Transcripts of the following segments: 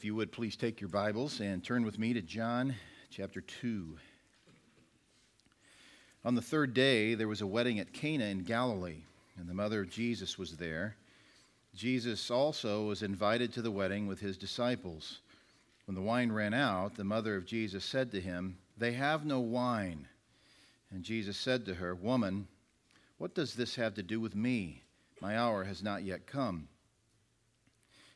If you would please take your Bibles and turn with me to John chapter 2. On the third day, there was a wedding at Cana in Galilee, and the mother of Jesus was there. Jesus also was invited to the wedding with his disciples. When the wine ran out, the mother of Jesus said to him, They have no wine. And Jesus said to her, Woman, what does this have to do with me? My hour has not yet come.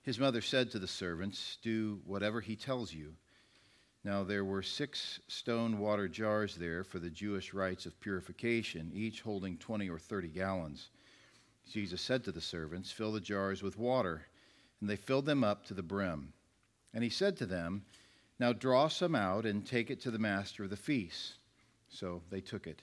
His mother said to the servants, Do whatever he tells you. Now there were six stone water jars there for the Jewish rites of purification, each holding 20 or 30 gallons. Jesus said to the servants, Fill the jars with water. And they filled them up to the brim. And he said to them, Now draw some out and take it to the master of the feast. So they took it.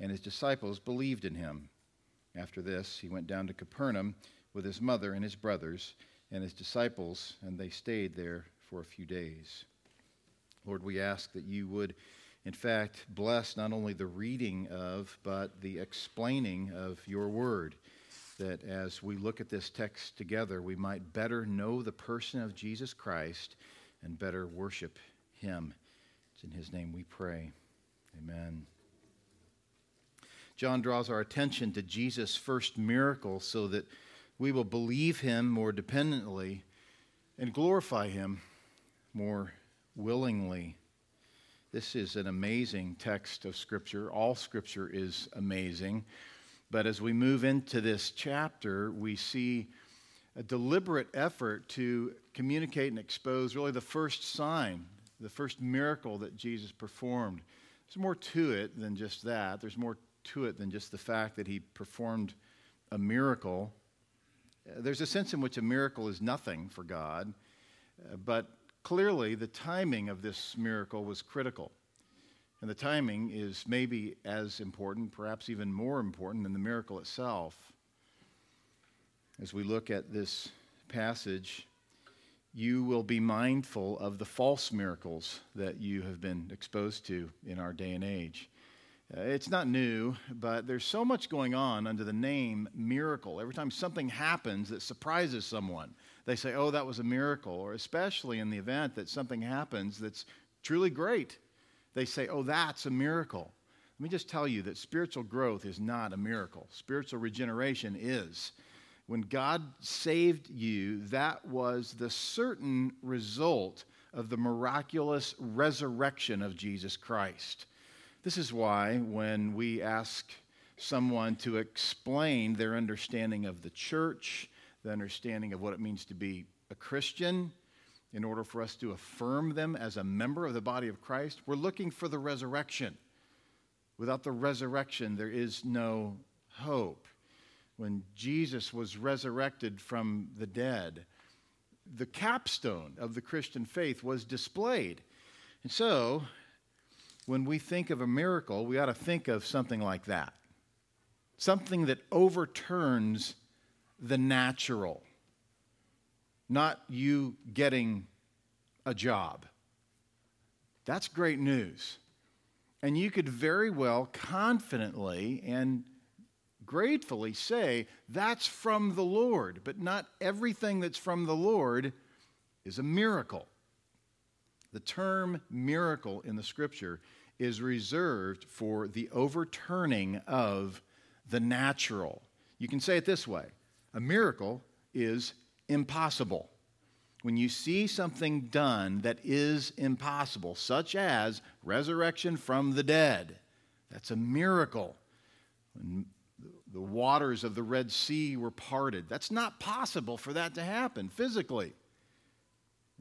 and his disciples believed in him. After this, he went down to Capernaum with his mother and his brothers and his disciples, and they stayed there for a few days. Lord, we ask that you would, in fact, bless not only the reading of, but the explaining of your word. That as we look at this text together, we might better know the person of Jesus Christ and better worship him. It's in his name we pray. Amen. John draws our attention to Jesus' first miracle so that we will believe him more dependently and glorify him more willingly. This is an amazing text of Scripture. All Scripture is amazing. But as we move into this chapter, we see a deliberate effort to communicate and expose really the first sign, the first miracle that Jesus performed. There's more to it than just that. There's more to it than just the fact that he performed a miracle. There's a sense in which a miracle is nothing for God, uh, but clearly the timing of this miracle was critical. And the timing is maybe as important, perhaps even more important than the miracle itself. As we look at this passage, you will be mindful of the false miracles that you have been exposed to in our day and age. Uh, it's not new, but there's so much going on under the name miracle. Every time something happens that surprises someone, they say, oh, that was a miracle. Or especially in the event that something happens that's truly great, they say, oh, that's a miracle. Let me just tell you that spiritual growth is not a miracle, spiritual regeneration is. When God saved you, that was the certain result of the miraculous resurrection of Jesus Christ. This is why when we ask someone to explain their understanding of the church, the understanding of what it means to be a Christian, in order for us to affirm them as a member of the body of Christ, we're looking for the resurrection. Without the resurrection, there is no hope. When Jesus was resurrected from the dead, the capstone of the Christian faith was displayed. And so, when we think of a miracle, we ought to think of something like that something that overturns the natural, not you getting a job. That's great news. And you could very well confidently and gratefully say, that's from the Lord. But not everything that's from the Lord is a miracle. The term miracle in the scripture is reserved for the overturning of the natural. You can say it this way a miracle is impossible. When you see something done that is impossible, such as resurrection from the dead, that's a miracle. When the waters of the Red Sea were parted, that's not possible for that to happen physically.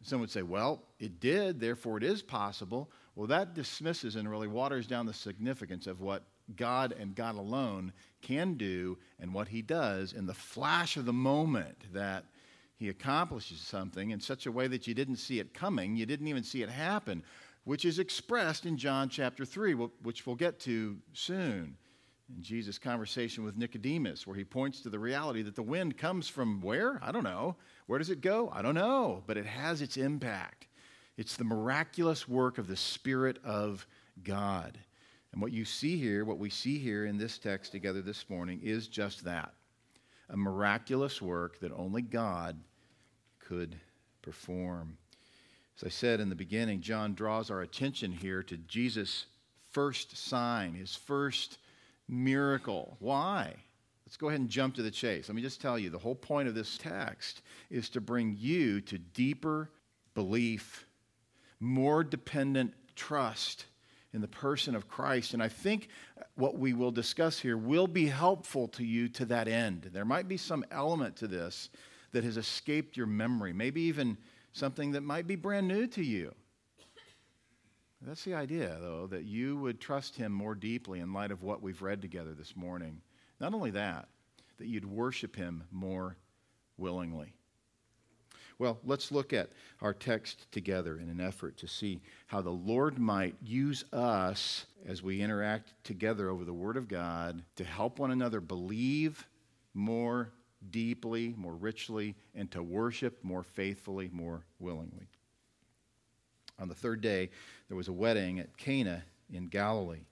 Some would say, well, it did, therefore it is possible. Well, that dismisses and really waters down the significance of what God and God alone can do and what He does in the flash of the moment that he accomplishes something in such a way that you didn't see it coming, you didn't even see it happen, which is expressed in John chapter 3, which we'll get to soon. In Jesus' conversation with Nicodemus, where he points to the reality that the wind comes from where? I don't know. Where does it go? I don't know. But it has its impact. It's the miraculous work of the Spirit of God. And what you see here, what we see here in this text together this morning, is just that a miraculous work that only God could perform. As I said in the beginning, John draws our attention here to Jesus' first sign, his first miracle. Why? Let's go ahead and jump to the chase. Let me just tell you the whole point of this text is to bring you to deeper belief, more dependent trust in the person of Christ. And I think what we will discuss here will be helpful to you to that end. There might be some element to this that has escaped your memory, maybe even something that might be brand new to you. That's the idea, though, that you would trust Him more deeply in light of what we've read together this morning. Not only that, that you'd worship Him more willingly. Well, let's look at our text together in an effort to see how the Lord might use us as we interact together over the Word of God to help one another believe more deeply, more richly, and to worship more faithfully, more willingly. On the third day, there was a wedding at Cana in Galilee.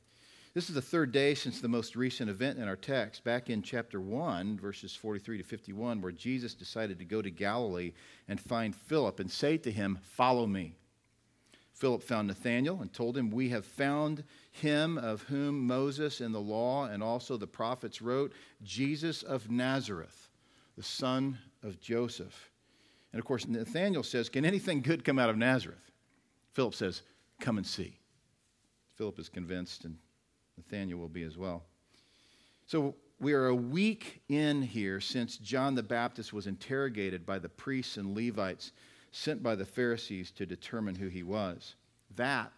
This is the third day since the most recent event in our text, back in chapter 1, verses 43 to 51, where Jesus decided to go to Galilee and find Philip and say to him, Follow me. Philip found Nathanael and told him, We have found him of whom Moses in the law and also the prophets wrote, Jesus of Nazareth, the son of Joseph. And of course, Nathanael says, Can anything good come out of Nazareth? Philip says, Come and see. Philip is convinced, and Nathanael will be as well. So we are a week in here since John the Baptist was interrogated by the priests and Levites sent by the Pharisees to determine who he was. That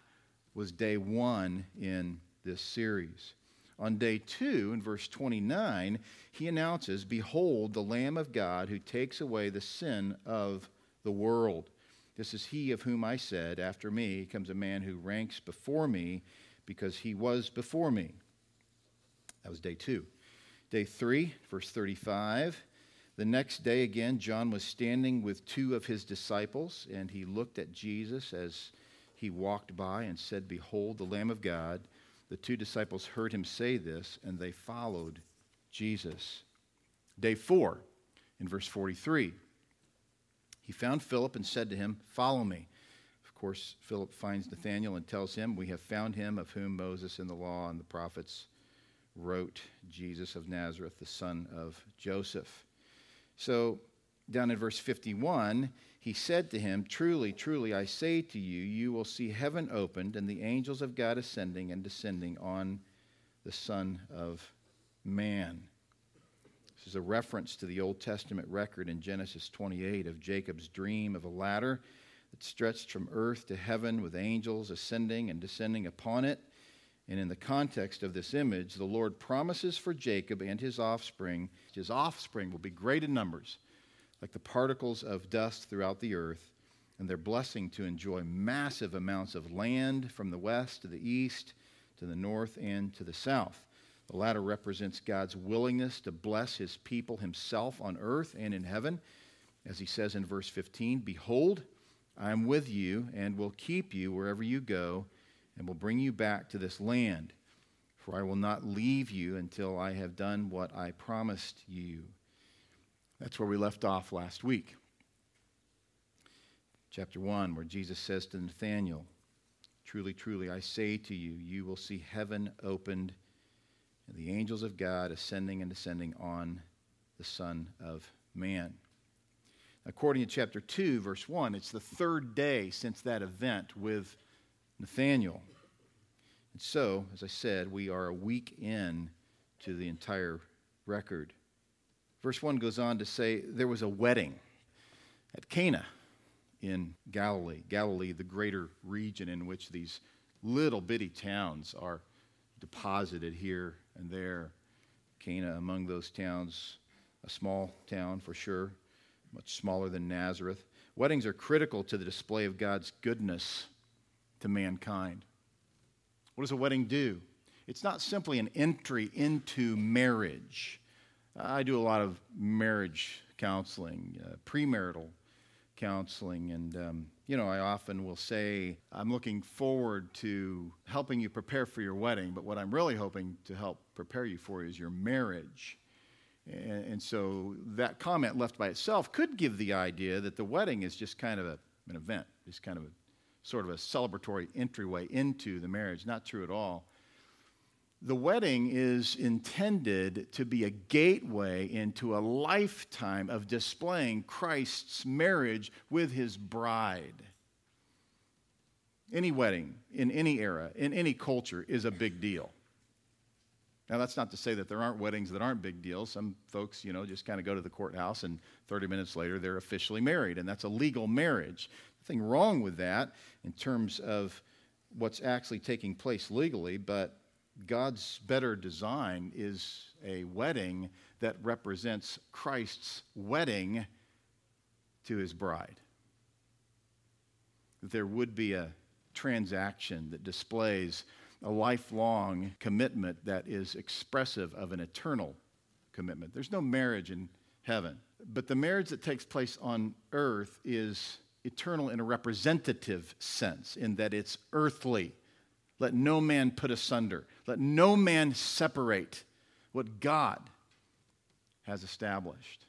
was day one in this series. On day two, in verse 29, he announces, Behold, the Lamb of God who takes away the sin of the world. This is he of whom I said, After me comes a man who ranks before me because he was before me. That was day two. Day three, verse 35. The next day, again, John was standing with two of his disciples, and he looked at Jesus as he walked by and said, Behold, the Lamb of God. The two disciples heard him say this, and they followed Jesus. Day four, in verse 43, he found Philip and said to him, Follow me course, Philip finds Nathanael and tells him, We have found him of whom Moses in the law and the prophets wrote, Jesus of Nazareth, the son of Joseph. So, down in verse 51, he said to him, Truly, truly, I say to you, you will see heaven opened and the angels of God ascending and descending on the Son of Man. This is a reference to the Old Testament record in Genesis 28 of Jacob's dream of a ladder that stretched from earth to heaven with angels ascending and descending upon it. And in the context of this image, the Lord promises for Jacob and his offspring, his offspring will be great in numbers, like the particles of dust throughout the earth, and their blessing to enjoy massive amounts of land from the west to the east, to the north, and to the south. The ladder represents God's willingness to bless his people himself on earth and in heaven. As he says in verse 15, Behold, I am with you and will keep you wherever you go and will bring you back to this land. For I will not leave you until I have done what I promised you. That's where we left off last week. Chapter 1, where Jesus says to Nathanael, Truly, truly, I say to you, you will see heaven opened and the angels of God ascending and descending on the Son of Man. According to chapter 2, verse 1, it's the third day since that event with Nathanael. And so, as I said, we are a week in to the entire record. Verse 1 goes on to say there was a wedding at Cana in Galilee. Galilee, the greater region in which these little bitty towns are deposited here and there. Cana, among those towns, a small town for sure, much smaller than Nazareth. Weddings are critical to the display of God's goodness to mankind. What does a wedding do? It's not simply an entry into marriage. I do a lot of marriage counseling, uh, premarital counseling, and um, you know, I often will say, I'm looking forward to helping you prepare for your wedding, but what I'm really hoping to help prepare you for is your marriage. And, and so that comment left by itself could give the idea that the wedding is just kind of a, an event, just kind of a sort of a celebratory entryway into the marriage. Not true at all. The wedding is intended to be a gateway into a lifetime of displaying Christ's marriage with his bride. Any wedding in any era, in any culture, is a big deal. Now, that's not to say that there aren't weddings that aren't big deals. Some folks, you know, just kind of go to the courthouse and 30 minutes later they're officially married, and that's a legal marriage. Nothing wrong with that in terms of what's actually taking place legally, but God's better design is a wedding that represents Christ's wedding to his bride. There would be a transaction that displays a lifelong commitment that is expressive of an eternal commitment. There's no marriage in heaven, but the marriage that takes place on earth is eternal in a representative sense, in that it's earthly. Let no man put asunder, let no man separate what God has established.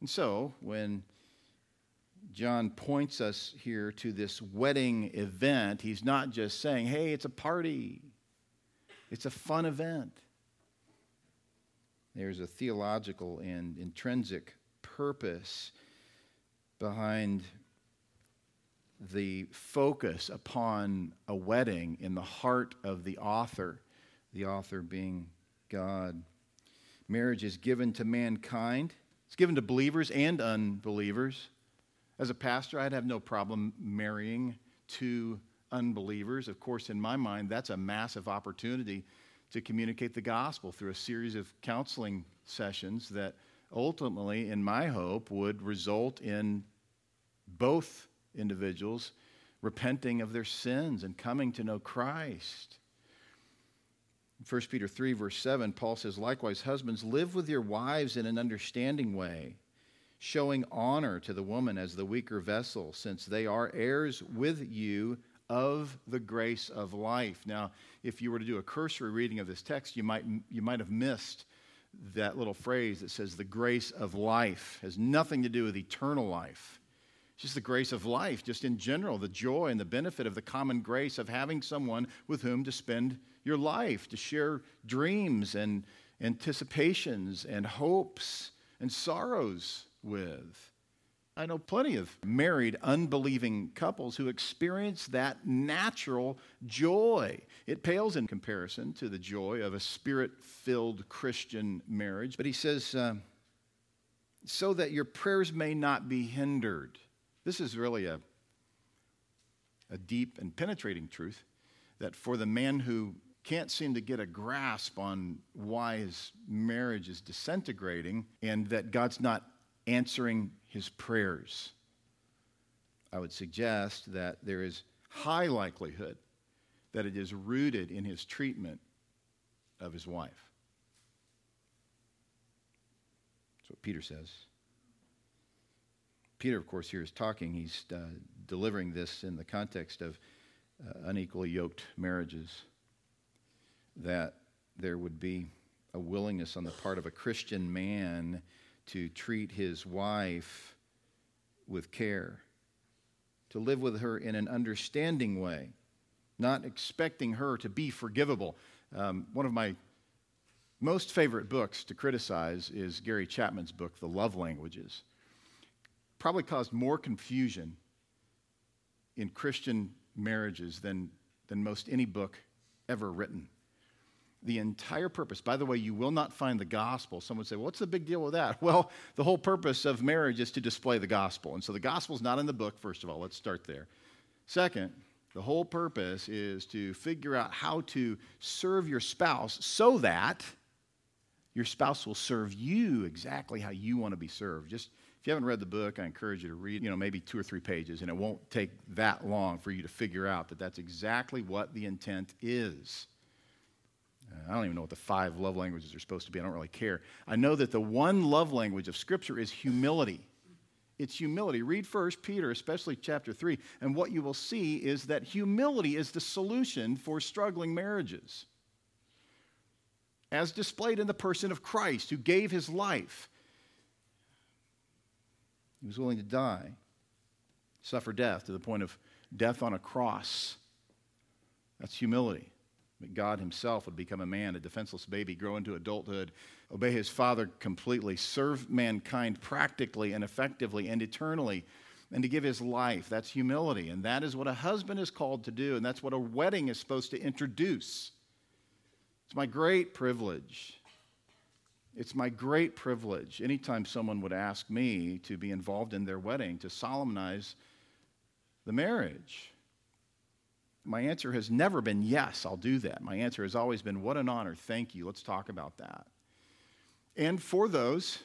And so, when John points us here to this wedding event. He's not just saying, hey, it's a party, it's a fun event. There's a theological and intrinsic purpose behind the focus upon a wedding in the heart of the author, the author being God. Marriage is given to mankind, it's given to believers and unbelievers. As a pastor, I'd have no problem marrying two unbelievers. Of course, in my mind, that's a massive opportunity to communicate the gospel through a series of counseling sessions that ultimately, in my hope, would result in both individuals repenting of their sins and coming to know Christ. 1 Peter 3, verse 7, Paul says, Likewise, husbands, live with your wives in an understanding way showing honor to the woman as the weaker vessel, since they are heirs with you of the grace of life. Now, if you were to do a cursory reading of this text, you might, you might have missed that little phrase that says the grace of life it has nothing to do with eternal life. It's just the grace of life, just in general, the joy and the benefit of the common grace of having someone with whom to spend your life, to share dreams and anticipations and hopes and sorrows with. I know plenty of married, unbelieving couples who experience that natural joy. It pales in comparison to the joy of a spirit filled Christian marriage. But he says, uh, so that your prayers may not be hindered. This is really a, a deep and penetrating truth that for the man who can't seem to get a grasp on why his marriage is disintegrating and that God's not answering his prayers. I would suggest that there is high likelihood that it is rooted in his treatment of his wife. That's what Peter says. Peter, of course, here is talking. He's uh, delivering this in the context of uh, unequally yoked marriages, that there would be a willingness on the part of a Christian man to treat his wife with care, to live with her in an understanding way, not expecting her to be forgivable. Um, one of my most favorite books to criticize is Gary Chapman's book, The Love Languages. Probably caused more confusion in Christian marriages than, than most any book ever written the entire purpose. By the way, you will not find the gospel. Someone would say, well, what's the big deal with that? Well, the whole purpose of marriage is to display the gospel. And so the gospel is not in the book, first of all. Let's start there. Second, the whole purpose is to figure out how to serve your spouse so that your spouse will serve you exactly how you want to be served. Just If you haven't read the book, I encourage you to read, you know, maybe two or three pages, and it won't take that long for you to figure out that that's exactly what the intent is. I don't even know what the five love languages are supposed to be. I don't really care. I know that the one love language of Scripture is humility. It's humility. Read First Peter, especially chapter 3, and what you will see is that humility is the solution for struggling marriages. As displayed in the person of Christ, who gave his life he was willing to die, suffer death to the point of death on a cross. That's humility. God Himself would become a man, a defenseless baby, grow into adulthood, obey His Father completely, serve mankind practically and effectively and eternally, and to give His life. That's humility. And that is what a husband is called to do, and that's what a wedding is supposed to introduce. It's my great privilege it's my great privilege anytime someone would ask me to be involved in their wedding to solemnize the marriage. My answer has never been yes, I'll do that. My answer has always been what an honor, thank you, let's talk about that. And for those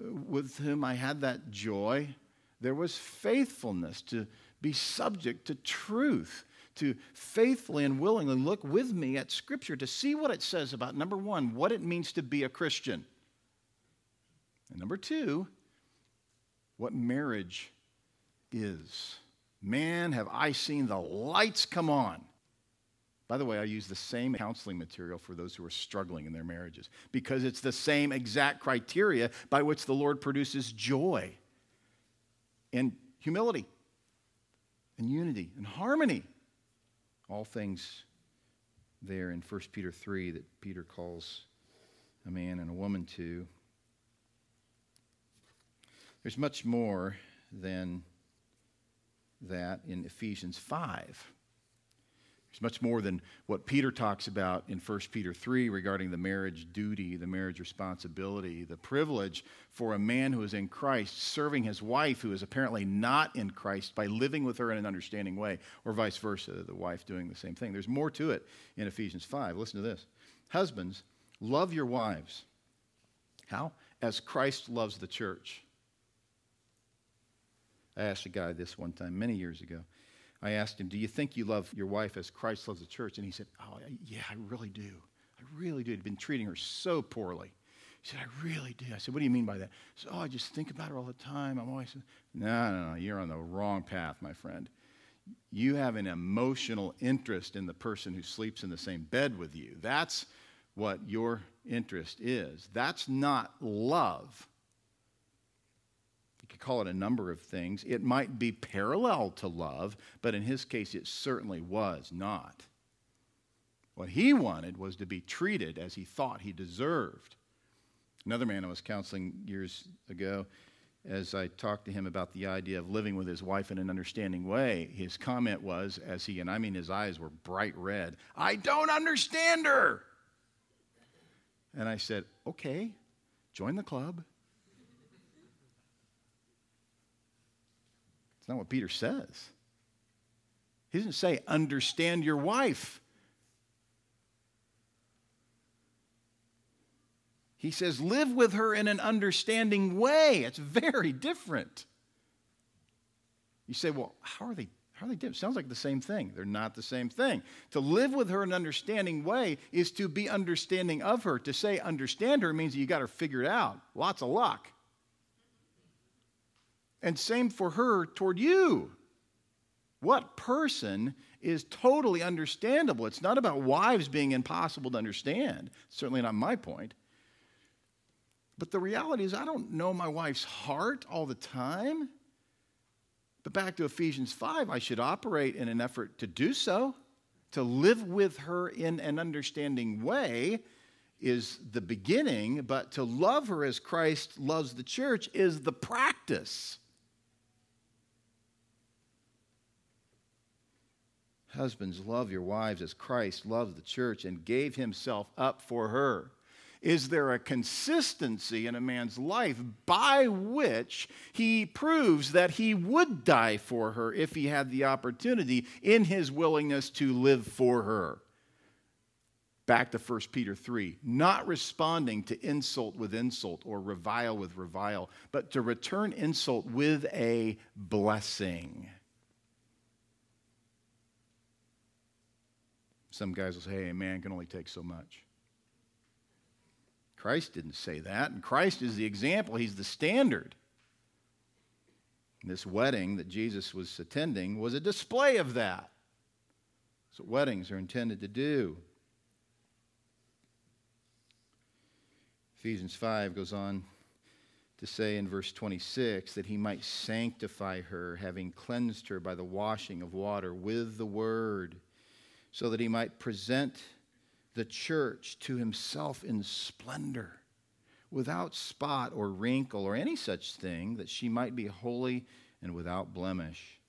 uh, with whom I had that joy, there was faithfulness to be subject to truth to faithfully and willingly look with me at Scripture to see what it says about, number one, what it means to be a Christian. And number two, what marriage is. Man, have I seen the lights come on. By the way, I use the same counseling material for those who are struggling in their marriages because it's the same exact criteria by which the Lord produces joy and humility and unity and harmony all things there in 1 Peter 3 that Peter calls a man and a woman to. There's much more than that in Ephesians 5. It's much more than what Peter talks about in 1 Peter 3 regarding the marriage duty, the marriage responsibility, the privilege for a man who is in Christ serving his wife who is apparently not in Christ by living with her in an understanding way, or vice versa, the wife doing the same thing. There's more to it in Ephesians 5. Listen to this Husbands, love your wives. How? As Christ loves the church. I asked a guy this one time many years ago. I asked him, Do you think you love your wife as Christ loves the church? And he said, Oh, yeah, I really do. I really do. He'd been treating her so poorly. He said, I really do. I said, What do you mean by that? He said, Oh, I just think about her all the time. I'm always, no, no, no, you're on the wrong path, my friend. You have an emotional interest in the person who sleeps in the same bed with you. That's what your interest is. That's not love could call it a number of things. It might be parallel to love, but in his case, it certainly was not. What he wanted was to be treated as he thought he deserved. Another man I was counseling years ago, as I talked to him about the idea of living with his wife in an understanding way, his comment was, as he, and I mean his eyes were bright red, I don't understand her. And I said, okay, join the club. It's not what Peter says. He doesn't say, understand your wife. He says, live with her in an understanding way. It's very different. You say, well, how are they? How are they different? Sounds like the same thing. They're not the same thing. To live with her in an understanding way is to be understanding of her. To say understand her means you got her figured out. Lots of luck. And same for her toward you. What person is totally understandable? It's not about wives being impossible to understand. Certainly not my point. But the reality is, I don't know my wife's heart all the time. But back to Ephesians 5, I should operate in an effort to do so. To live with her in an understanding way is the beginning, but to love her as Christ loves the church is the practice. Husbands, love your wives as Christ loved the church and gave himself up for her. Is there a consistency in a man's life by which he proves that he would die for her if he had the opportunity in his willingness to live for her? Back to 1 Peter 3, not responding to insult with insult or revile with revile, but to return insult with a blessing. Some guys will say, hey, a man can only take so much. Christ didn't say that, and Christ is the example, He's the standard. This wedding that Jesus was attending was a display of that. That's what weddings are intended to do. Ephesians 5 goes on to say in verse 26 that he might sanctify her, having cleansed her by the washing of water with the word, so that he might present the church to himself in splendor, without spot or wrinkle or any such thing, that she might be holy and without blemish.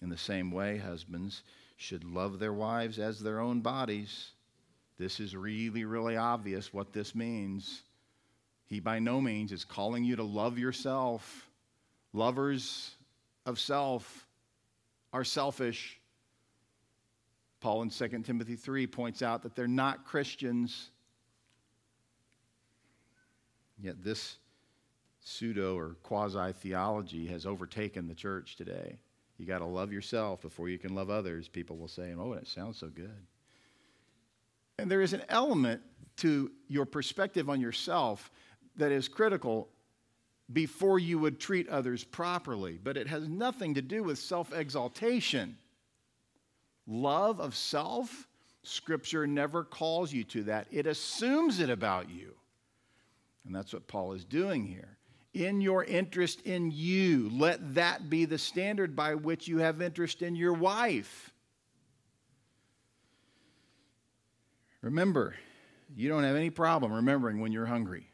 In the same way, husbands should love their wives as their own bodies. This is really, really obvious what this means. He by no means is calling you to love yourself. Lovers of self are selfish. Paul in 2 Timothy 3 points out that they're not Christians. Yet this pseudo or quasi theology has overtaken the church today. You got to love yourself before you can love others, people will say. Oh, that sounds so good. And there is an element to your perspective on yourself that is critical before you would treat others properly, but it has nothing to do with self exaltation. Love of self, Scripture never calls you to that. It assumes it about you. And that's what Paul is doing here. In your interest in you, let that be the standard by which you have interest in your wife. Remember, you don't have any problem remembering when you're hungry.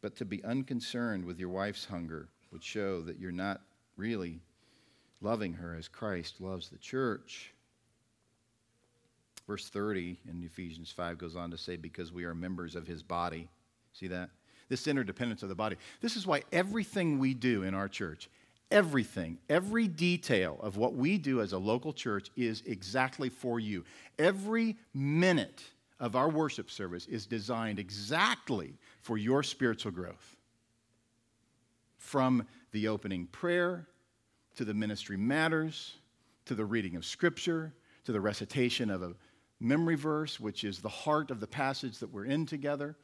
But to be unconcerned with your wife's hunger would show that you're not really loving her as Christ loves the church. Verse 30 in Ephesians 5 goes on to say, Because we are members of his body. See that? This interdependence of the body. This is why everything we do in our church, everything, every detail of what we do as a local church is exactly for you. Every minute of our worship service is designed exactly for your spiritual growth. From the opening prayer to the ministry matters, to the reading of Scripture, to the recitation of a memory verse, which is the heart of the passage that we're in together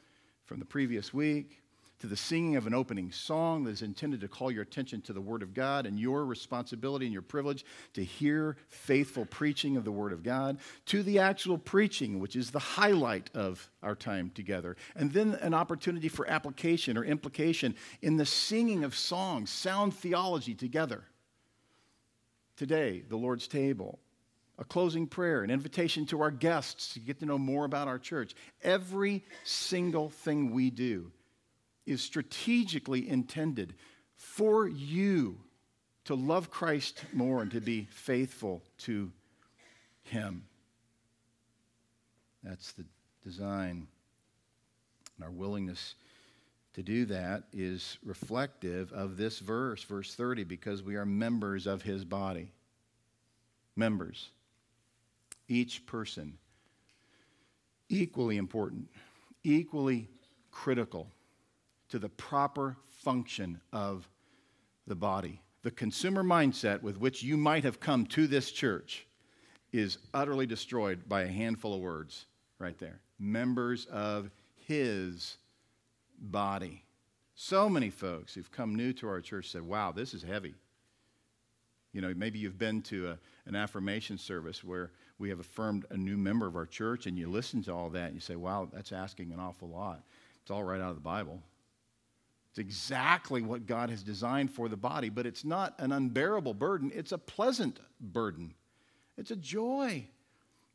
from the previous week, to the singing of an opening song that is intended to call your attention to the Word of God and your responsibility and your privilege to hear faithful preaching of the Word of God, to the actual preaching, which is the highlight of our time together, and then an opportunity for application or implication in the singing of songs, sound theology together. Today, the Lord's table, a closing prayer, an invitation to our guests to get to know more about our church. Every single thing we do is strategically intended for you to love Christ more and to be faithful to Him. That's the design. And our willingness to do that is reflective of this verse, verse 30, because we are members of His body. Members. Each person equally important, equally critical to the proper function of the body. The consumer mindset with which you might have come to this church is utterly destroyed by a handful of words right there. Members of his body. So many folks who've come new to our church said, wow, this is heavy. You know, maybe you've been to a, an affirmation service where we have affirmed a new member of our church and you listen to all that and you say, wow, that's asking an awful lot. It's all right out of the Bible. It's exactly what God has designed for the body, but it's not an unbearable burden. It's a pleasant burden. It's a joy,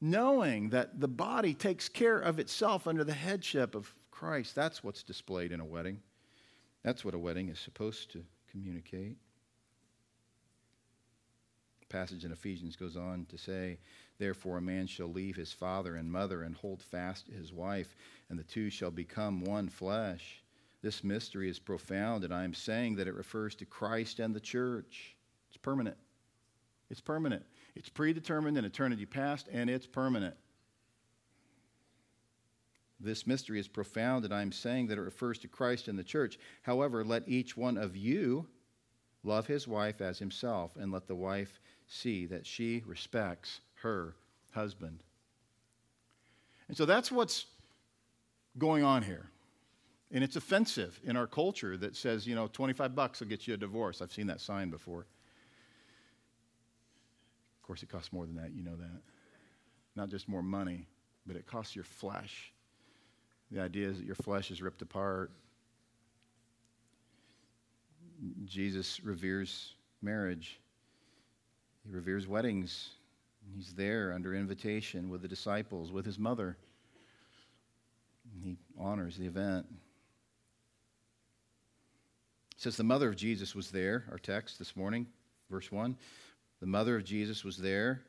knowing that the body takes care of itself under the headship of Christ. That's what's displayed in a wedding. That's what a wedding is supposed to communicate. The passage in Ephesians goes on to say, Therefore, a man shall leave his father and mother and hold fast his wife, and the two shall become one flesh. This mystery is profound, and I am saying that it refers to Christ and the church. It's permanent. It's permanent. It's predetermined in eternity past, and it's permanent. This mystery is profound, and I'm saying that it refers to Christ and the church. However, let each one of you love his wife as himself, and let the wife see that she respects her husband. And so that's what's going on here. And it's offensive in our culture that says, you know, 25 bucks will get you a divorce. I've seen that sign before. Of course, it costs more than that. You know that. Not just more money, but it costs your flesh. The idea is that your flesh is ripped apart. Jesus reveres marriage, he reveres weddings. He's there under invitation with the disciples, with his mother. He honors the event. It says the mother of Jesus was there, our text this morning, verse 1. The mother of Jesus was there.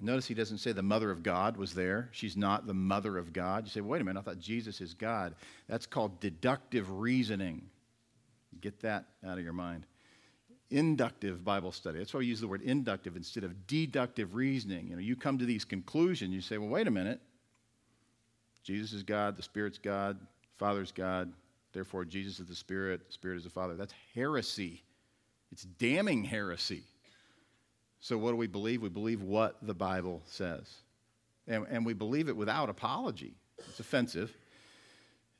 Notice he doesn't say the mother of God was there. She's not the mother of God. You say, wait a minute, I thought Jesus is God. That's called deductive reasoning. Get that out of your mind. Inductive Bible study. That's why we use the word inductive instead of deductive reasoning. You know, you come to these conclusions, you say, well, wait a minute. Jesus is God, the Spirit's God, Father's God, therefore Jesus is the Spirit, the Spirit is the Father. That's heresy. It's damning heresy. So, what do we believe? We believe what the Bible says. And, and we believe it without apology. It's offensive,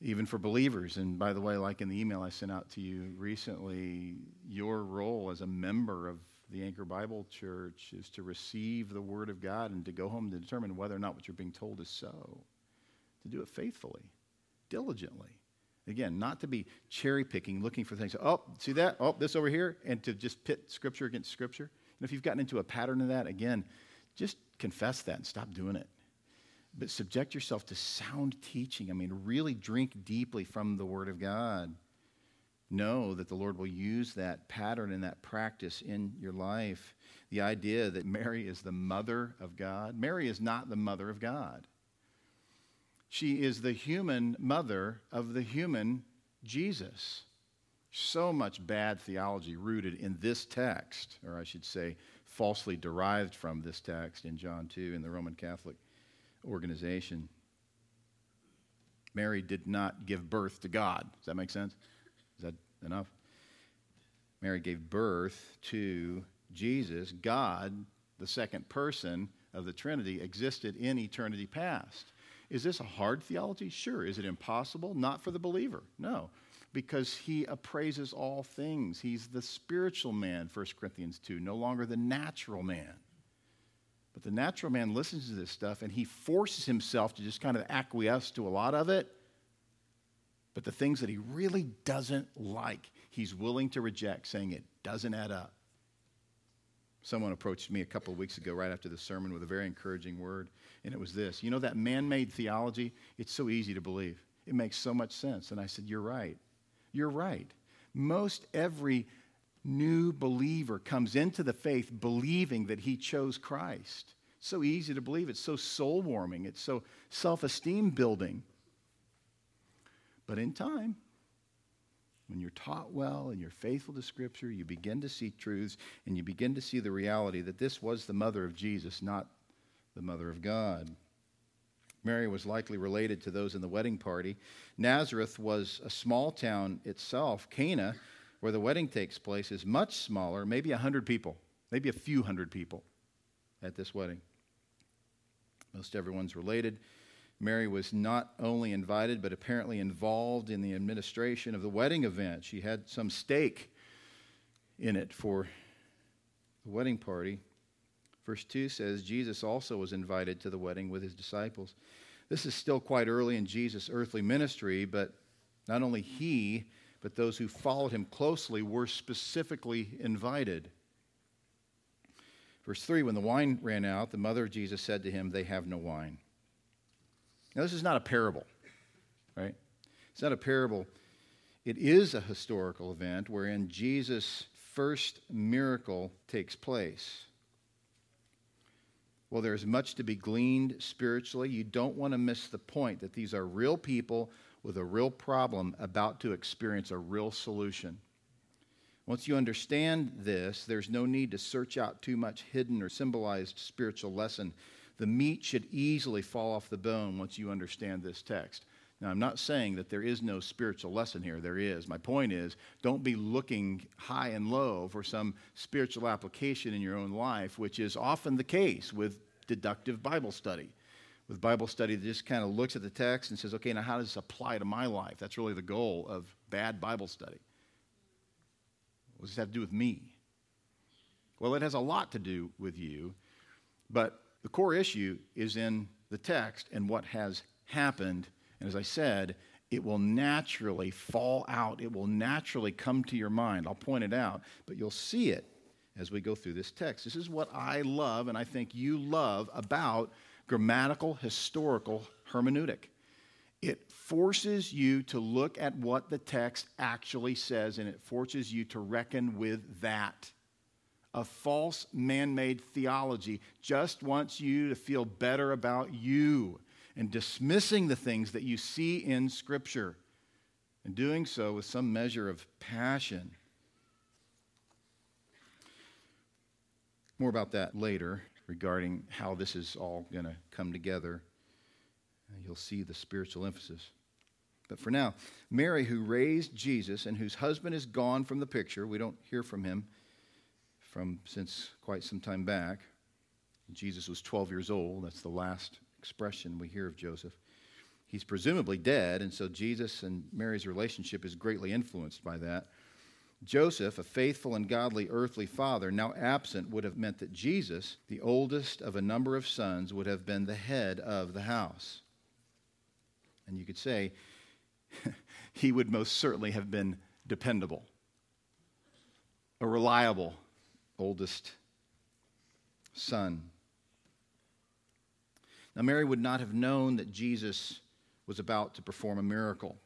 even for believers. And by the way, like in the email I sent out to you recently, your role as a member of the Anchor Bible Church is to receive the Word of God and to go home to determine whether or not what you're being told is so. To do it faithfully, diligently. Again, not to be cherry picking, looking for things. Oh, see that? Oh, this over here, and to just pit Scripture against Scripture. And if you've gotten into a pattern of that, again, just confess that and stop doing it. But subject yourself to sound teaching. I mean, really drink deeply from the Word of God. Know that the Lord will use that pattern and that practice in your life. The idea that Mary is the mother of God. Mary is not the mother of God. She is the human mother of the human Jesus so much bad theology rooted in this text, or I should say, falsely derived from this text in John 2 in the Roman Catholic organization. Mary did not give birth to God. Does that make sense? Is that enough? Mary gave birth to Jesus. God, the second person of the Trinity, existed in eternity past. Is this a hard theology? Sure. Is it impossible? Not for the believer. No because he appraises all things. He's the spiritual man, 1 Corinthians 2, no longer the natural man. But the natural man listens to this stuff and he forces himself to just kind of acquiesce to a lot of it. But the things that he really doesn't like, he's willing to reject, saying it doesn't add up. Someone approached me a couple of weeks ago, right after the sermon, with a very encouraging word, and it was this You know, that man made theology, it's so easy to believe. It makes so much sense. And I said, You're right. You're right. Most every new believer comes into the faith believing that he chose Christ. It's so easy to believe. It's so soul warming. It's so self esteem building. But in time, when you're taught well and you're faithful to Scripture, you begin to see truths and you begin to see the reality that this was the mother of Jesus, not the mother of God. Mary was likely related to those in the wedding party. Nazareth was a small town itself. Cana, where the wedding takes place, is much smaller, maybe a 100 people, maybe a few hundred people at this wedding. Most everyone's related. Mary was not only invited, but apparently involved in the administration of the wedding event. She had some stake in it for the wedding party. Verse 2 says Jesus also was invited to the wedding with his disciples. This is still quite early in Jesus' earthly ministry, but not only he, but those who followed him closely were specifically invited. Verse 3 When the wine ran out, the mother of Jesus said to him, They have no wine. Now, this is not a parable, right? It's not a parable. It is a historical event wherein Jesus' first miracle takes place. Well, there's much to be gleaned spiritually. You don't want to miss the point that these are real people with a real problem about to experience a real solution. Once you understand this, there's no need to search out too much hidden or symbolized spiritual lesson. The meat should easily fall off the bone once you understand this text. Now, I'm not saying that there is no spiritual lesson here. There is. My point is, don't be looking high and low for some spiritual application in your own life, which is often the case with deductive Bible study. With Bible study that just kind of looks at the text and says, okay, now how does this apply to my life? That's really the goal of bad Bible study. What does this have to do with me? Well, it has a lot to do with you, but the core issue is in the text and what has happened. And as I said, it will naturally fall out. It will naturally come to your mind. I'll point it out, but you'll see it as we go through this text. This is what I love, and I think you love about grammatical historical hermeneutic. It forces you to look at what the text actually says, and it forces you to reckon with that. A false man made theology just wants you to feel better about you and dismissing the things that you see in Scripture and doing so with some measure of passion. More about that later regarding how this is all going to come together. You'll see the spiritual emphasis. But for now, Mary, who raised Jesus and whose husband is gone from the picture, we don't hear from him from since quite some time back. Jesus was 12 years old. That's the last expression we hear of Joseph. He's presumably dead, and so Jesus and Mary's relationship is greatly influenced by that. Joseph, a faithful and godly earthly father, now absent, would have meant that Jesus, the oldest of a number of sons, would have been the head of the house. And you could say he would most certainly have been dependable, a reliable oldest son. Now, Mary would not have known that Jesus was about to perform a miracle,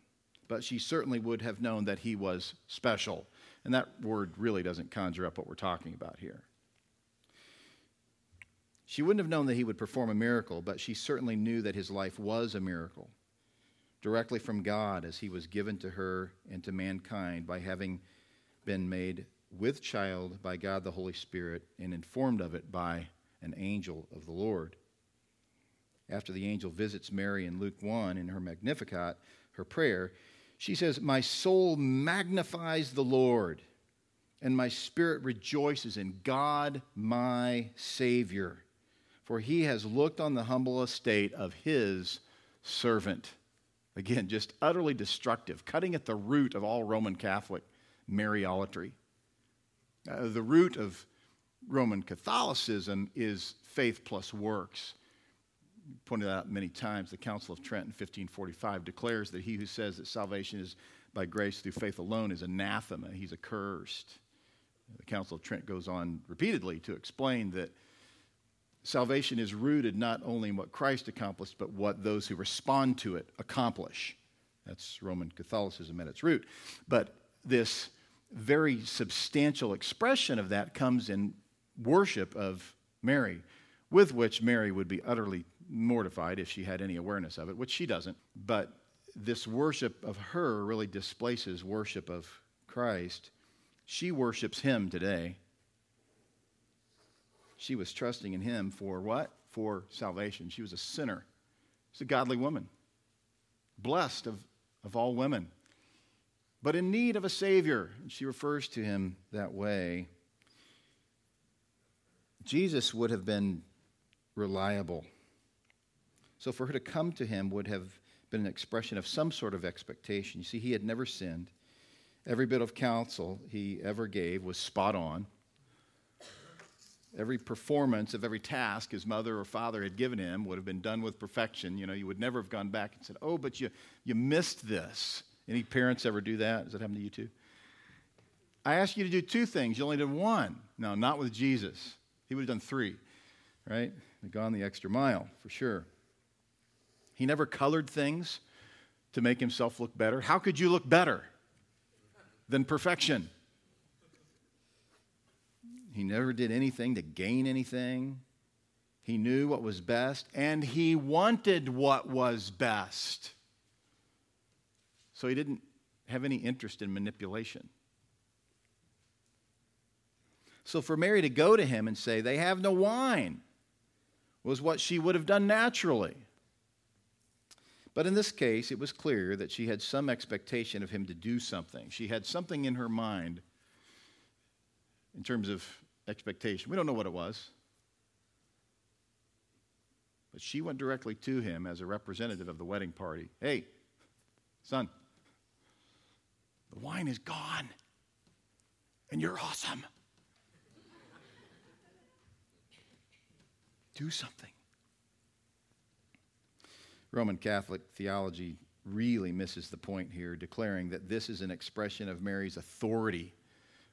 but she certainly would have known that he was special and that word really doesn't conjure up what we're talking about here. She wouldn't have known that he would perform a miracle, but she certainly knew that his life was a miracle, directly from God as he was given to her and to mankind by having been made with child by God the Holy Spirit and informed of it by an angel of the Lord. After the angel visits Mary in Luke 1 in her Magnificat, her prayer, she says, My soul magnifies the Lord, and my spirit rejoices in God my Savior, for he has looked on the humble estate of his servant. Again, just utterly destructive, cutting at the root of all Roman Catholic Mariolatry. Uh, the root of Roman Catholicism is faith plus works pointed out many times, the Council of Trent in 1545 declares that he who says that salvation is by grace through faith alone is anathema. He's accursed. The Council of Trent goes on repeatedly to explain that salvation is rooted not only in what Christ accomplished, but what those who respond to it accomplish. That's Roman Catholicism at its root. But this very substantial expression of that comes in worship of Mary, with which Mary would be utterly mortified if she had any awareness of it, which she doesn't. But this worship of her really displaces worship of Christ. She worships him today. She was trusting in him for what? For salvation. She was a sinner. She's a godly woman, blessed of, of all women, but in need of a Savior. And she refers to him that way. Jesus would have been reliable. So for her to come to him would have been an expression of some sort of expectation. You see, he had never sinned. Every bit of counsel he ever gave was spot on. Every performance of every task his mother or father had given him would have been done with perfection. You know, you would never have gone back and said, Oh, but you, you missed this. Any parents ever do that? Does that happen to you too? I asked you to do two things. You only did one. No, not with Jesus. He would have done three, right? Gone the extra mile, for sure. He never colored things to make himself look better. How could you look better than perfection? He never did anything to gain anything. He knew what was best, and he wanted what was best. So he didn't have any interest in manipulation. So for Mary to go to him and say, They have no wine, was what she would have done naturally. But in this case, it was clear that she had some expectation of him to do something. She had something in her mind in terms of expectation. We don't know what it was. But she went directly to him as a representative of the wedding party. Hey, son, the wine is gone, and you're awesome. Do something. Roman Catholic theology really misses the point here, declaring that this is an expression of Mary's authority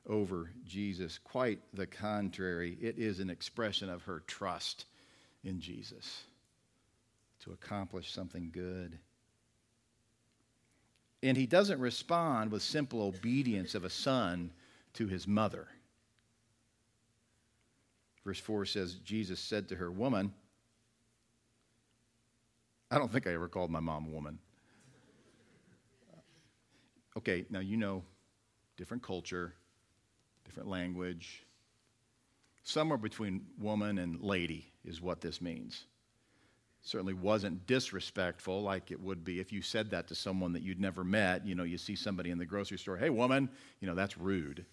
over Jesus. Quite the contrary, it is an expression of her trust in Jesus to accomplish something good. And he doesn't respond with simple obedience of a son to his mother. Verse 4 says, Jesus said to her, Woman, I don't think I ever called my mom a woman. Uh, okay, now you know, different culture, different language. Somewhere between woman and lady is what this means. Certainly wasn't disrespectful like it would be if you said that to someone that you'd never met. You know, you see somebody in the grocery store, hey, woman, you know, that's rude.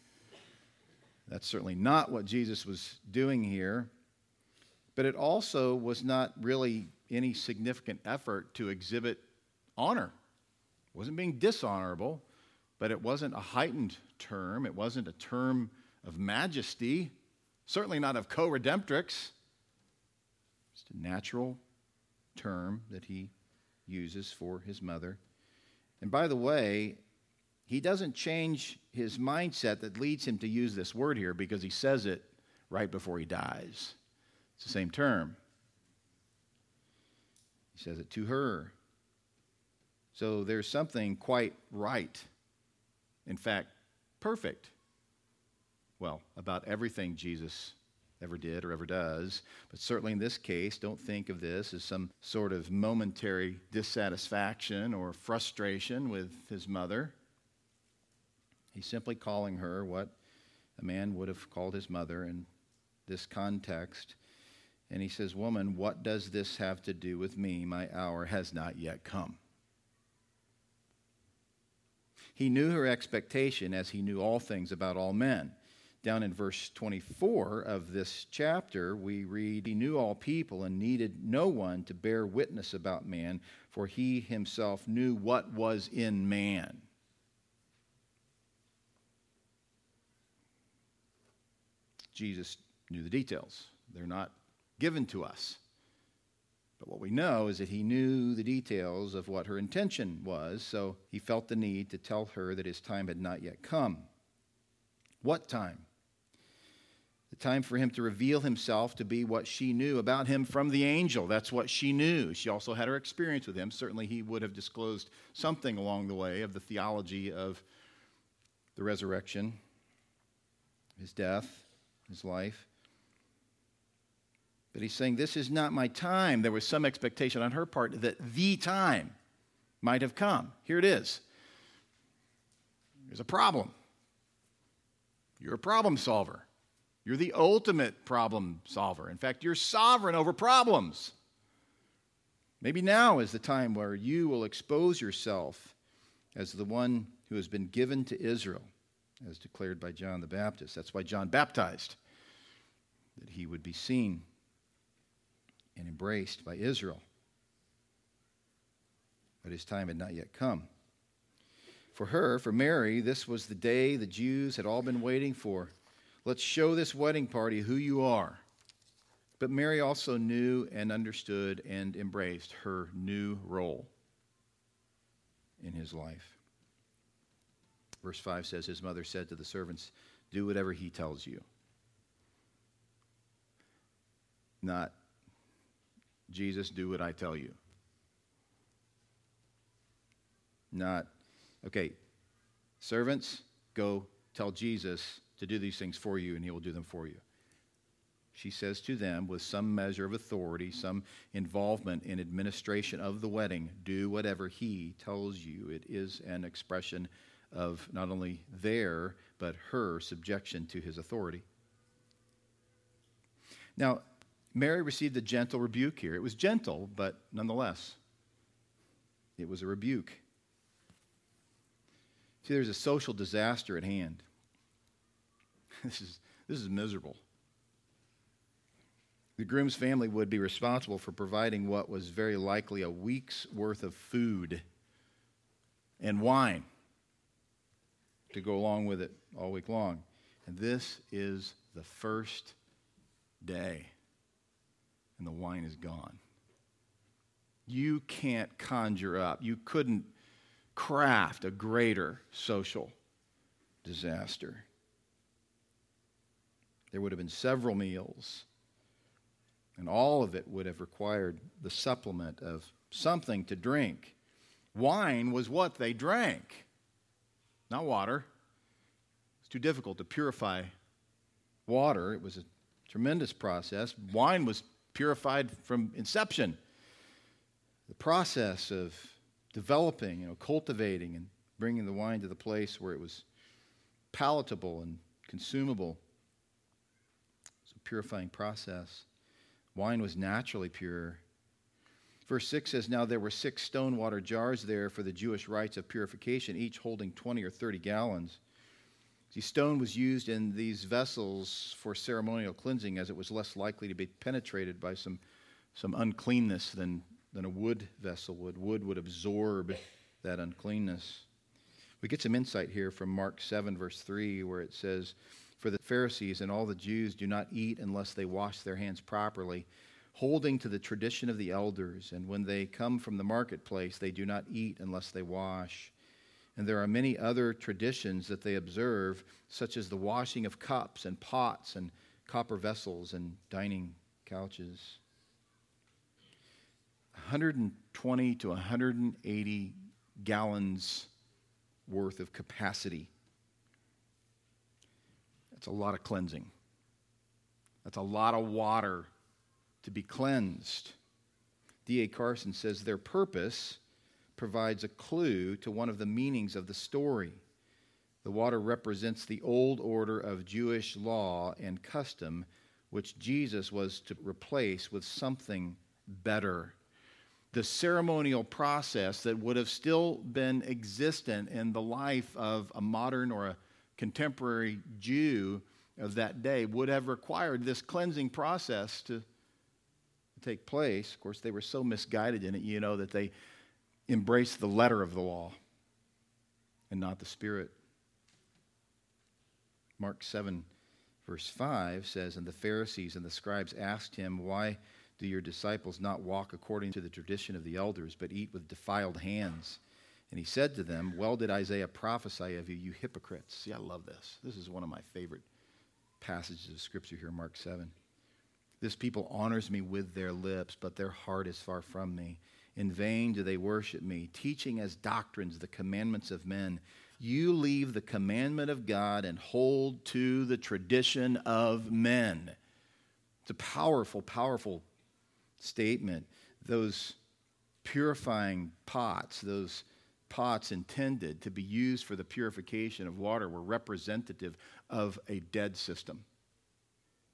That's certainly not what Jesus was doing here. But it also was not really any significant effort to exhibit honor. It wasn't being dishonorable, but it wasn't a heightened term. It wasn't a term of majesty, certainly not of co redemptrix. Just a natural term that he uses for his mother. And by the way, he doesn't change his mindset that leads him to use this word here because he says it right before he dies. It's the same term. He says it to her. So there's something quite right. In fact, perfect. Well, about everything Jesus ever did or ever does. But certainly in this case, don't think of this as some sort of momentary dissatisfaction or frustration with his mother. He's simply calling her what a man would have called his mother in this context. And he says, Woman, what does this have to do with me? My hour has not yet come. He knew her expectation as he knew all things about all men. Down in verse 24 of this chapter, we read, He knew all people and needed no one to bear witness about man, for he himself knew what was in man. Jesus knew the details. They're not given to us. But what we know is that he knew the details of what her intention was, so he felt the need to tell her that his time had not yet come. What time? The time for him to reveal himself to be what she knew about him from the angel. That's what she knew. She also had her experience with him. Certainly, he would have disclosed something along the way of the theology of the resurrection, his death, his life. But he's saying, This is not my time. There was some expectation on her part that the time might have come. Here it is. There's a problem. You're a problem solver. You're the ultimate problem solver. In fact, you're sovereign over problems. Maybe now is the time where you will expose yourself as the one who has been given to Israel, as declared by John the Baptist. That's why John baptized, that he would be seen and embraced by Israel. But his time had not yet come. For her, for Mary, this was the day the Jews had all been waiting for. Let's show this wedding party who you are. But Mary also knew and understood and embraced her new role in his life. Verse 5 says, His mother said to the servants, Do whatever he tells you. Not, Jesus, do what I tell you. Not, okay, servants, go tell Jesus to do these things for you, and he will do them for you. She says to them, with some measure of authority, some involvement in administration of the wedding, do whatever he tells you. It is an expression of not only their, but her subjection to his authority. Now, Mary received a gentle rebuke here. It was gentle, but nonetheless, it was a rebuke. See, there's a social disaster at hand. This is, this is miserable. The groom's family would be responsible for providing what was very likely a week's worth of food and wine to go along with it all week long. And this is the first day, and the wine is gone. You can't conjure up, you couldn't craft a greater social disaster. There would have been several meals, and all of it would have required the supplement of something to drink. Wine was what they drank, not water. It's too difficult to purify water. It was a tremendous process. Wine was purified from inception. The process of developing, you know, cultivating and bringing the wine to the place where it was palatable and consumable It's a purifying process. Wine was naturally pure. Verse 6 says, Now there were six stone water jars there for the Jewish rites of purification, each holding 20 or 30 gallons. See, stone was used in these vessels for ceremonial cleansing as it was less likely to be penetrated by some, some uncleanness than, than a wood vessel would. Wood would absorb that uncleanness. We get some insight here from Mark 7, verse 3, where it says, for the Pharisees and all the Jews do not eat unless they wash their hands properly, holding to the tradition of the elders. And when they come from the marketplace, they do not eat unless they wash. And there are many other traditions that they observe, such as the washing of cups and pots and copper vessels and dining couches. 120 to 180 gallons worth of capacity that's a lot of cleansing. That's a lot of water to be cleansed. D.A. Carson says their purpose provides a clue to one of the meanings of the story. The water represents the old order of Jewish law and custom, which Jesus was to replace with something better. The ceremonial process that would have still been existent in the life of a modern or a contemporary Jew of that day would have required this cleansing process to take place. Of course, they were so misguided in it, you know, that they embraced the letter of the law and not the spirit. Mark 7, verse 5 says, And the Pharisees and the scribes asked him, Why do your disciples not walk according to the tradition of the elders, but eat with defiled hands? And he said to them, Well did Isaiah prophesy of you, you hypocrites. See, I love this. This is one of my favorite passages of Scripture here, Mark 7. This people honors me with their lips, but their heart is far from me. In vain do they worship me, teaching as doctrines the commandments of men. You leave the commandment of God and hold to the tradition of men. It's a powerful, powerful statement. Those purifying pots, those pots intended to be used for the purification of water were representative of a dead system.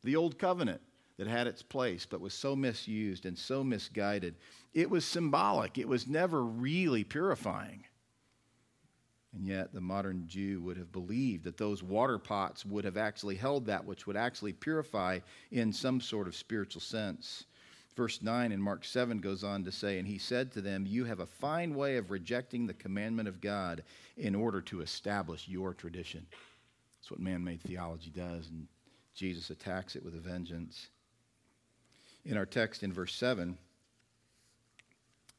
The old covenant that had its place but was so misused and so misguided, it was symbolic. It was never really purifying. And yet, the modern Jew would have believed that those water pots would have actually held that which would actually purify in some sort of spiritual sense. Verse 9 in Mark 7 goes on to say, And he said to them, You have a fine way of rejecting the commandment of God in order to establish your tradition. That's what man made theology does, and Jesus attacks it with a vengeance. In our text in verse 7,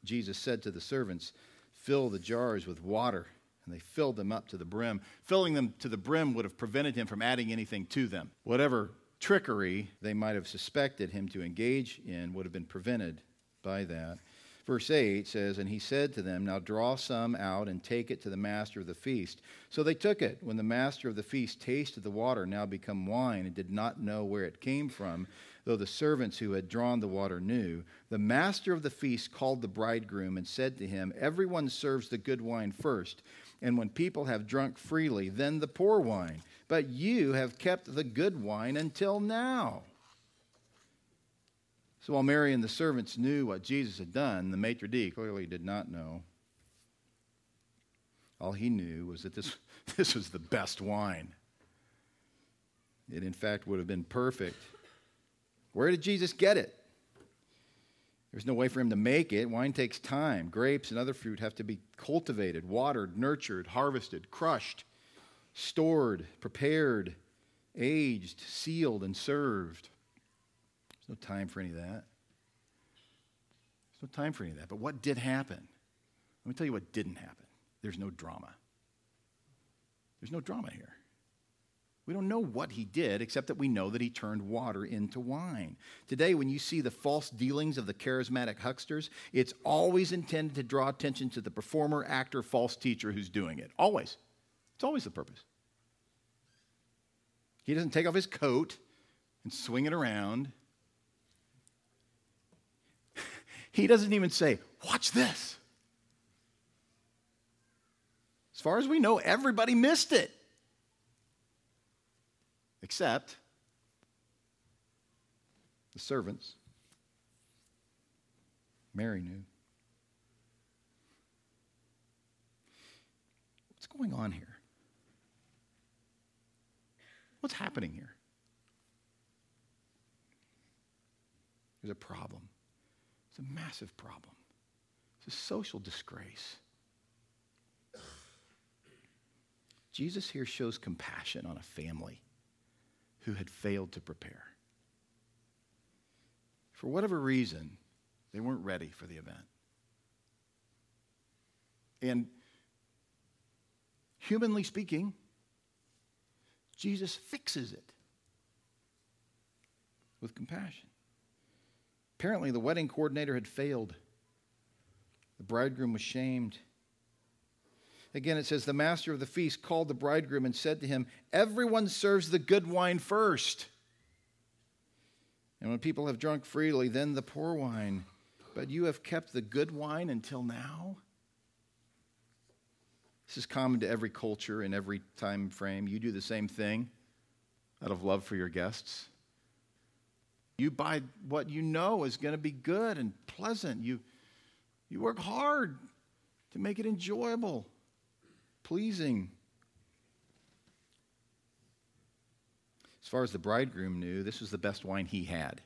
Jesus said to the servants, Fill the jars with water. And they filled them up to the brim. Filling them to the brim would have prevented him from adding anything to them. Whatever trickery they might have suspected him to engage in would have been prevented by that. Verse 8 says, And he said to them, Now draw some out and take it to the master of the feast. So they took it. When the master of the feast tasted the water, now become wine, and did not know where it came from, though the servants who had drawn the water knew, the master of the feast called the bridegroom and said to him, Everyone serves the good wine first, and when people have drunk freely, then the poor wine but you have kept the good wine until now. So while Mary and the servants knew what Jesus had done, the maitre d' clearly did not know. All he knew was that this, this was the best wine. It, in fact, would have been perfect. Where did Jesus get it? There's no way for him to make it. Wine takes time. Grapes and other fruit have to be cultivated, watered, nurtured, harvested, crushed, stored, prepared, aged, sealed, and served. There's no time for any of that. There's no time for any of that. But what did happen? Let me tell you what didn't happen. There's no drama. There's no drama here. We don't know what he did, except that we know that he turned water into wine. Today, when you see the false dealings of the charismatic hucksters, it's always intended to draw attention to the performer, actor, false teacher who's doing it. Always. It's always the purpose. He doesn't take off his coat and swing it around. he doesn't even say, Watch this. As far as we know, everybody missed it. Except the servants. Mary knew. What's going on here? What's happening here? There's a problem. It's a massive problem. It's a social disgrace. Jesus here shows compassion on a family who had failed to prepare. For whatever reason, they weren't ready for the event. And humanly speaking, Jesus fixes it with compassion. Apparently, the wedding coordinator had failed. The bridegroom was shamed. Again, it says, The master of the feast called the bridegroom and said to him, Everyone serves the good wine first. And when people have drunk freely, then the poor wine. But you have kept the good wine until now? This is common to every culture in every time frame. You do the same thing out of love for your guests. You buy what you know is going to be good and pleasant. You, you work hard to make it enjoyable pleasing. As far as the bridegroom knew, this was the best wine he had.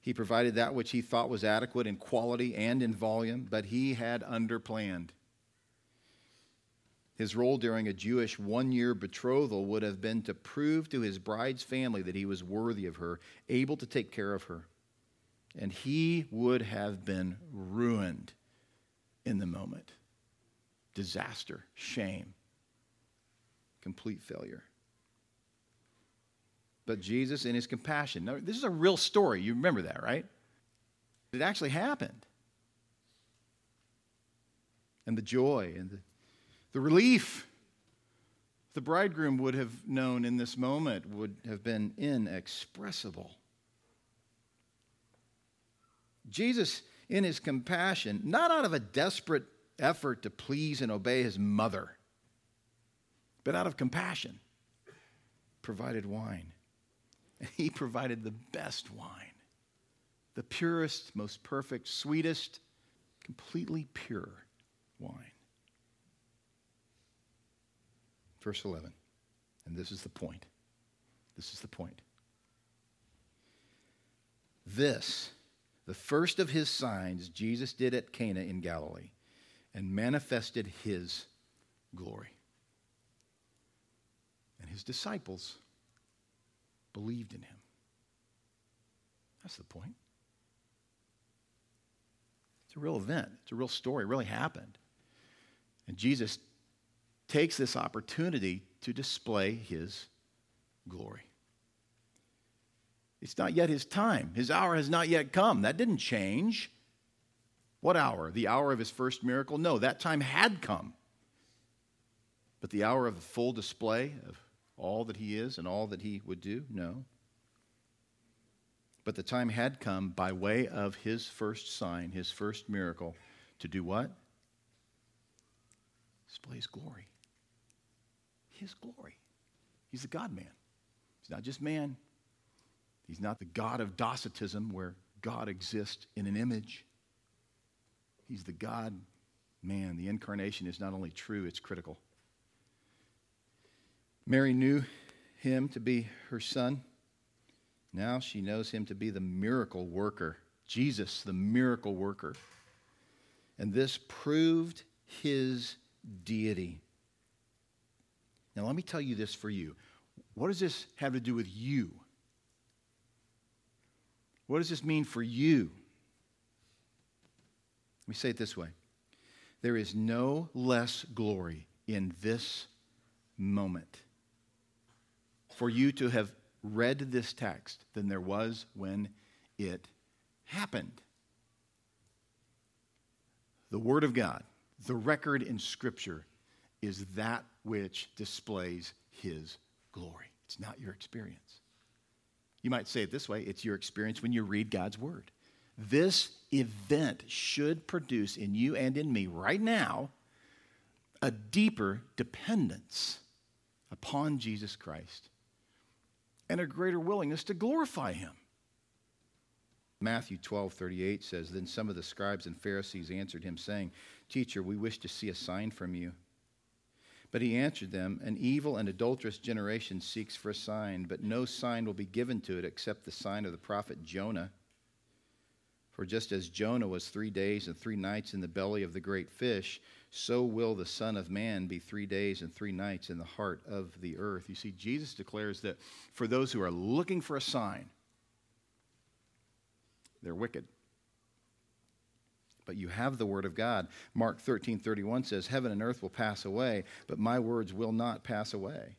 He provided that which he thought was adequate in quality and in volume, but he had underplanned. His role during a Jewish one year betrothal would have been to prove to his bride's family that he was worthy of her, able to take care of her. And he would have been ruined in the moment disaster, shame, complete failure. But Jesus, in his compassion, now, this is a real story. You remember that, right? It actually happened. And the joy and the, the relief the bridegroom would have known in this moment would have been inexpressible. Jesus, in his compassion, not out of a desperate effort to please and obey his mother, but out of compassion, provided wine. And he provided the best wine, the purest, most perfect, sweetest, completely pure wine. Verse 11, and this is the point. This is the point. This, the first of his signs Jesus did at Cana in Galilee and manifested his glory. And his disciples believed in him. That's the point. It's a real event, it's a real story, it really happened. And Jesus takes this opportunity to display his glory. It's not yet his time. His hour has not yet come. That didn't change. What hour? The hour of his first miracle? No, that time had come. But the hour of the full display of all that he is and all that he would do? No. But the time had come by way of his first sign, his first miracle, to do what? Display his glory. His glory. He's the God man. He's not just man, He's not the God of Docetism, where God exists in an image. He's the God man. The incarnation is not only true, it's critical. Mary knew him to be her son. Now she knows him to be the miracle worker, Jesus, the miracle worker. And this proved his deity. Now, let me tell you this for you. What does this have to do with you? What does this mean for you? Let me say it this way there is no less glory in this moment for you to have read this text than there was when it happened. The Word of God, the record in Scripture, is that which displays His glory. It's not your experience. You might say it this way it's your experience when you read God's Word. This event should produce in you and in me right now a deeper dependence upon Jesus Christ and a greater willingness to glorify Him. Matthew 12, 38 says, Then some of the scribes and Pharisees answered him, saying, Teacher, we wish to see a sign from you. But he answered them, An evil and adulterous generation seeks for a sign, but no sign will be given to it except the sign of the prophet Jonah. For just as Jonah was three days and three nights in the belly of the great fish, so will the Son of Man be three days and three nights in the heart of the earth. You see, Jesus declares that for those who are looking for a sign, they're wicked. But you have the word of God. Mark 13, 31 says, Heaven and earth will pass away, but my words will not pass away.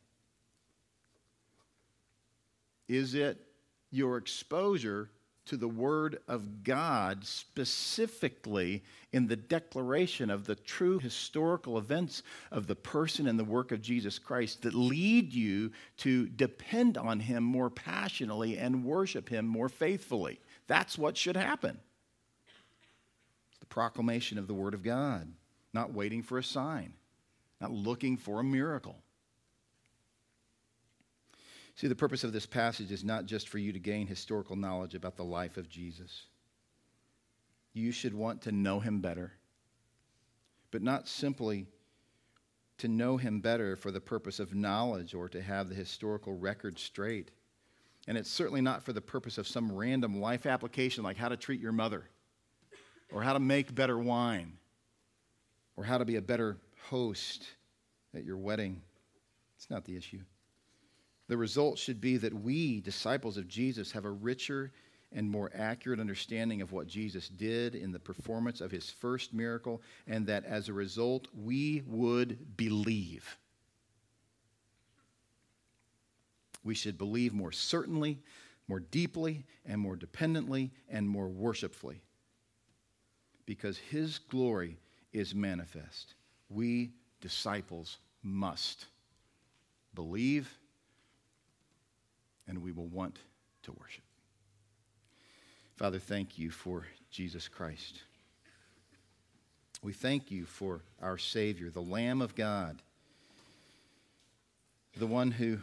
Is it your exposure to the Word of God, specifically in the declaration of the true historical events of the person and the work of Jesus Christ, that lead you to depend on Him more passionately and worship Him more faithfully. That's what should happen. It's the proclamation of the Word of God, not waiting for a sign, not looking for a miracle. See, the purpose of this passage is not just for you to gain historical knowledge about the life of Jesus. You should want to know him better, but not simply to know him better for the purpose of knowledge or to have the historical record straight. And it's certainly not for the purpose of some random life application like how to treat your mother, or how to make better wine, or how to be a better host at your wedding. It's not the issue. The result should be that we, disciples of Jesus, have a richer and more accurate understanding of what Jesus did in the performance of his first miracle, and that as a result, we would believe. We should believe more certainly, more deeply, and more dependently, and more worshipfully. Because his glory is manifest. We, disciples, must believe, and we will want to worship. Father, thank you for Jesus Christ. We thank you for our Savior, the Lamb of God, the one who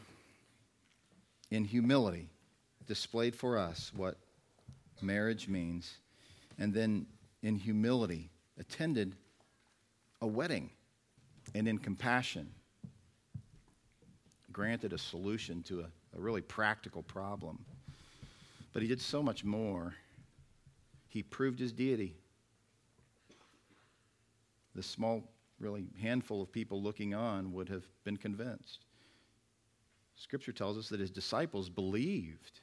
in humility, displayed for us what marriage means, and then in humility, attended a wedding, and in compassion, granted a solution to a, a really practical problem. But he did so much more. He proved his deity. The small, really handful of people looking on would have been convinced. Scripture tells us that his disciples believed.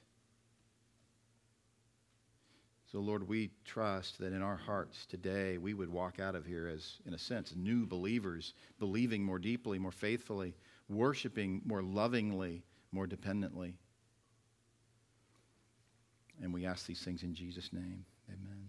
So, Lord, we trust that in our hearts today we would walk out of here as, in a sense, new believers, believing more deeply, more faithfully, worshiping more lovingly, more dependently. And we ask these things in Jesus' name. Amen.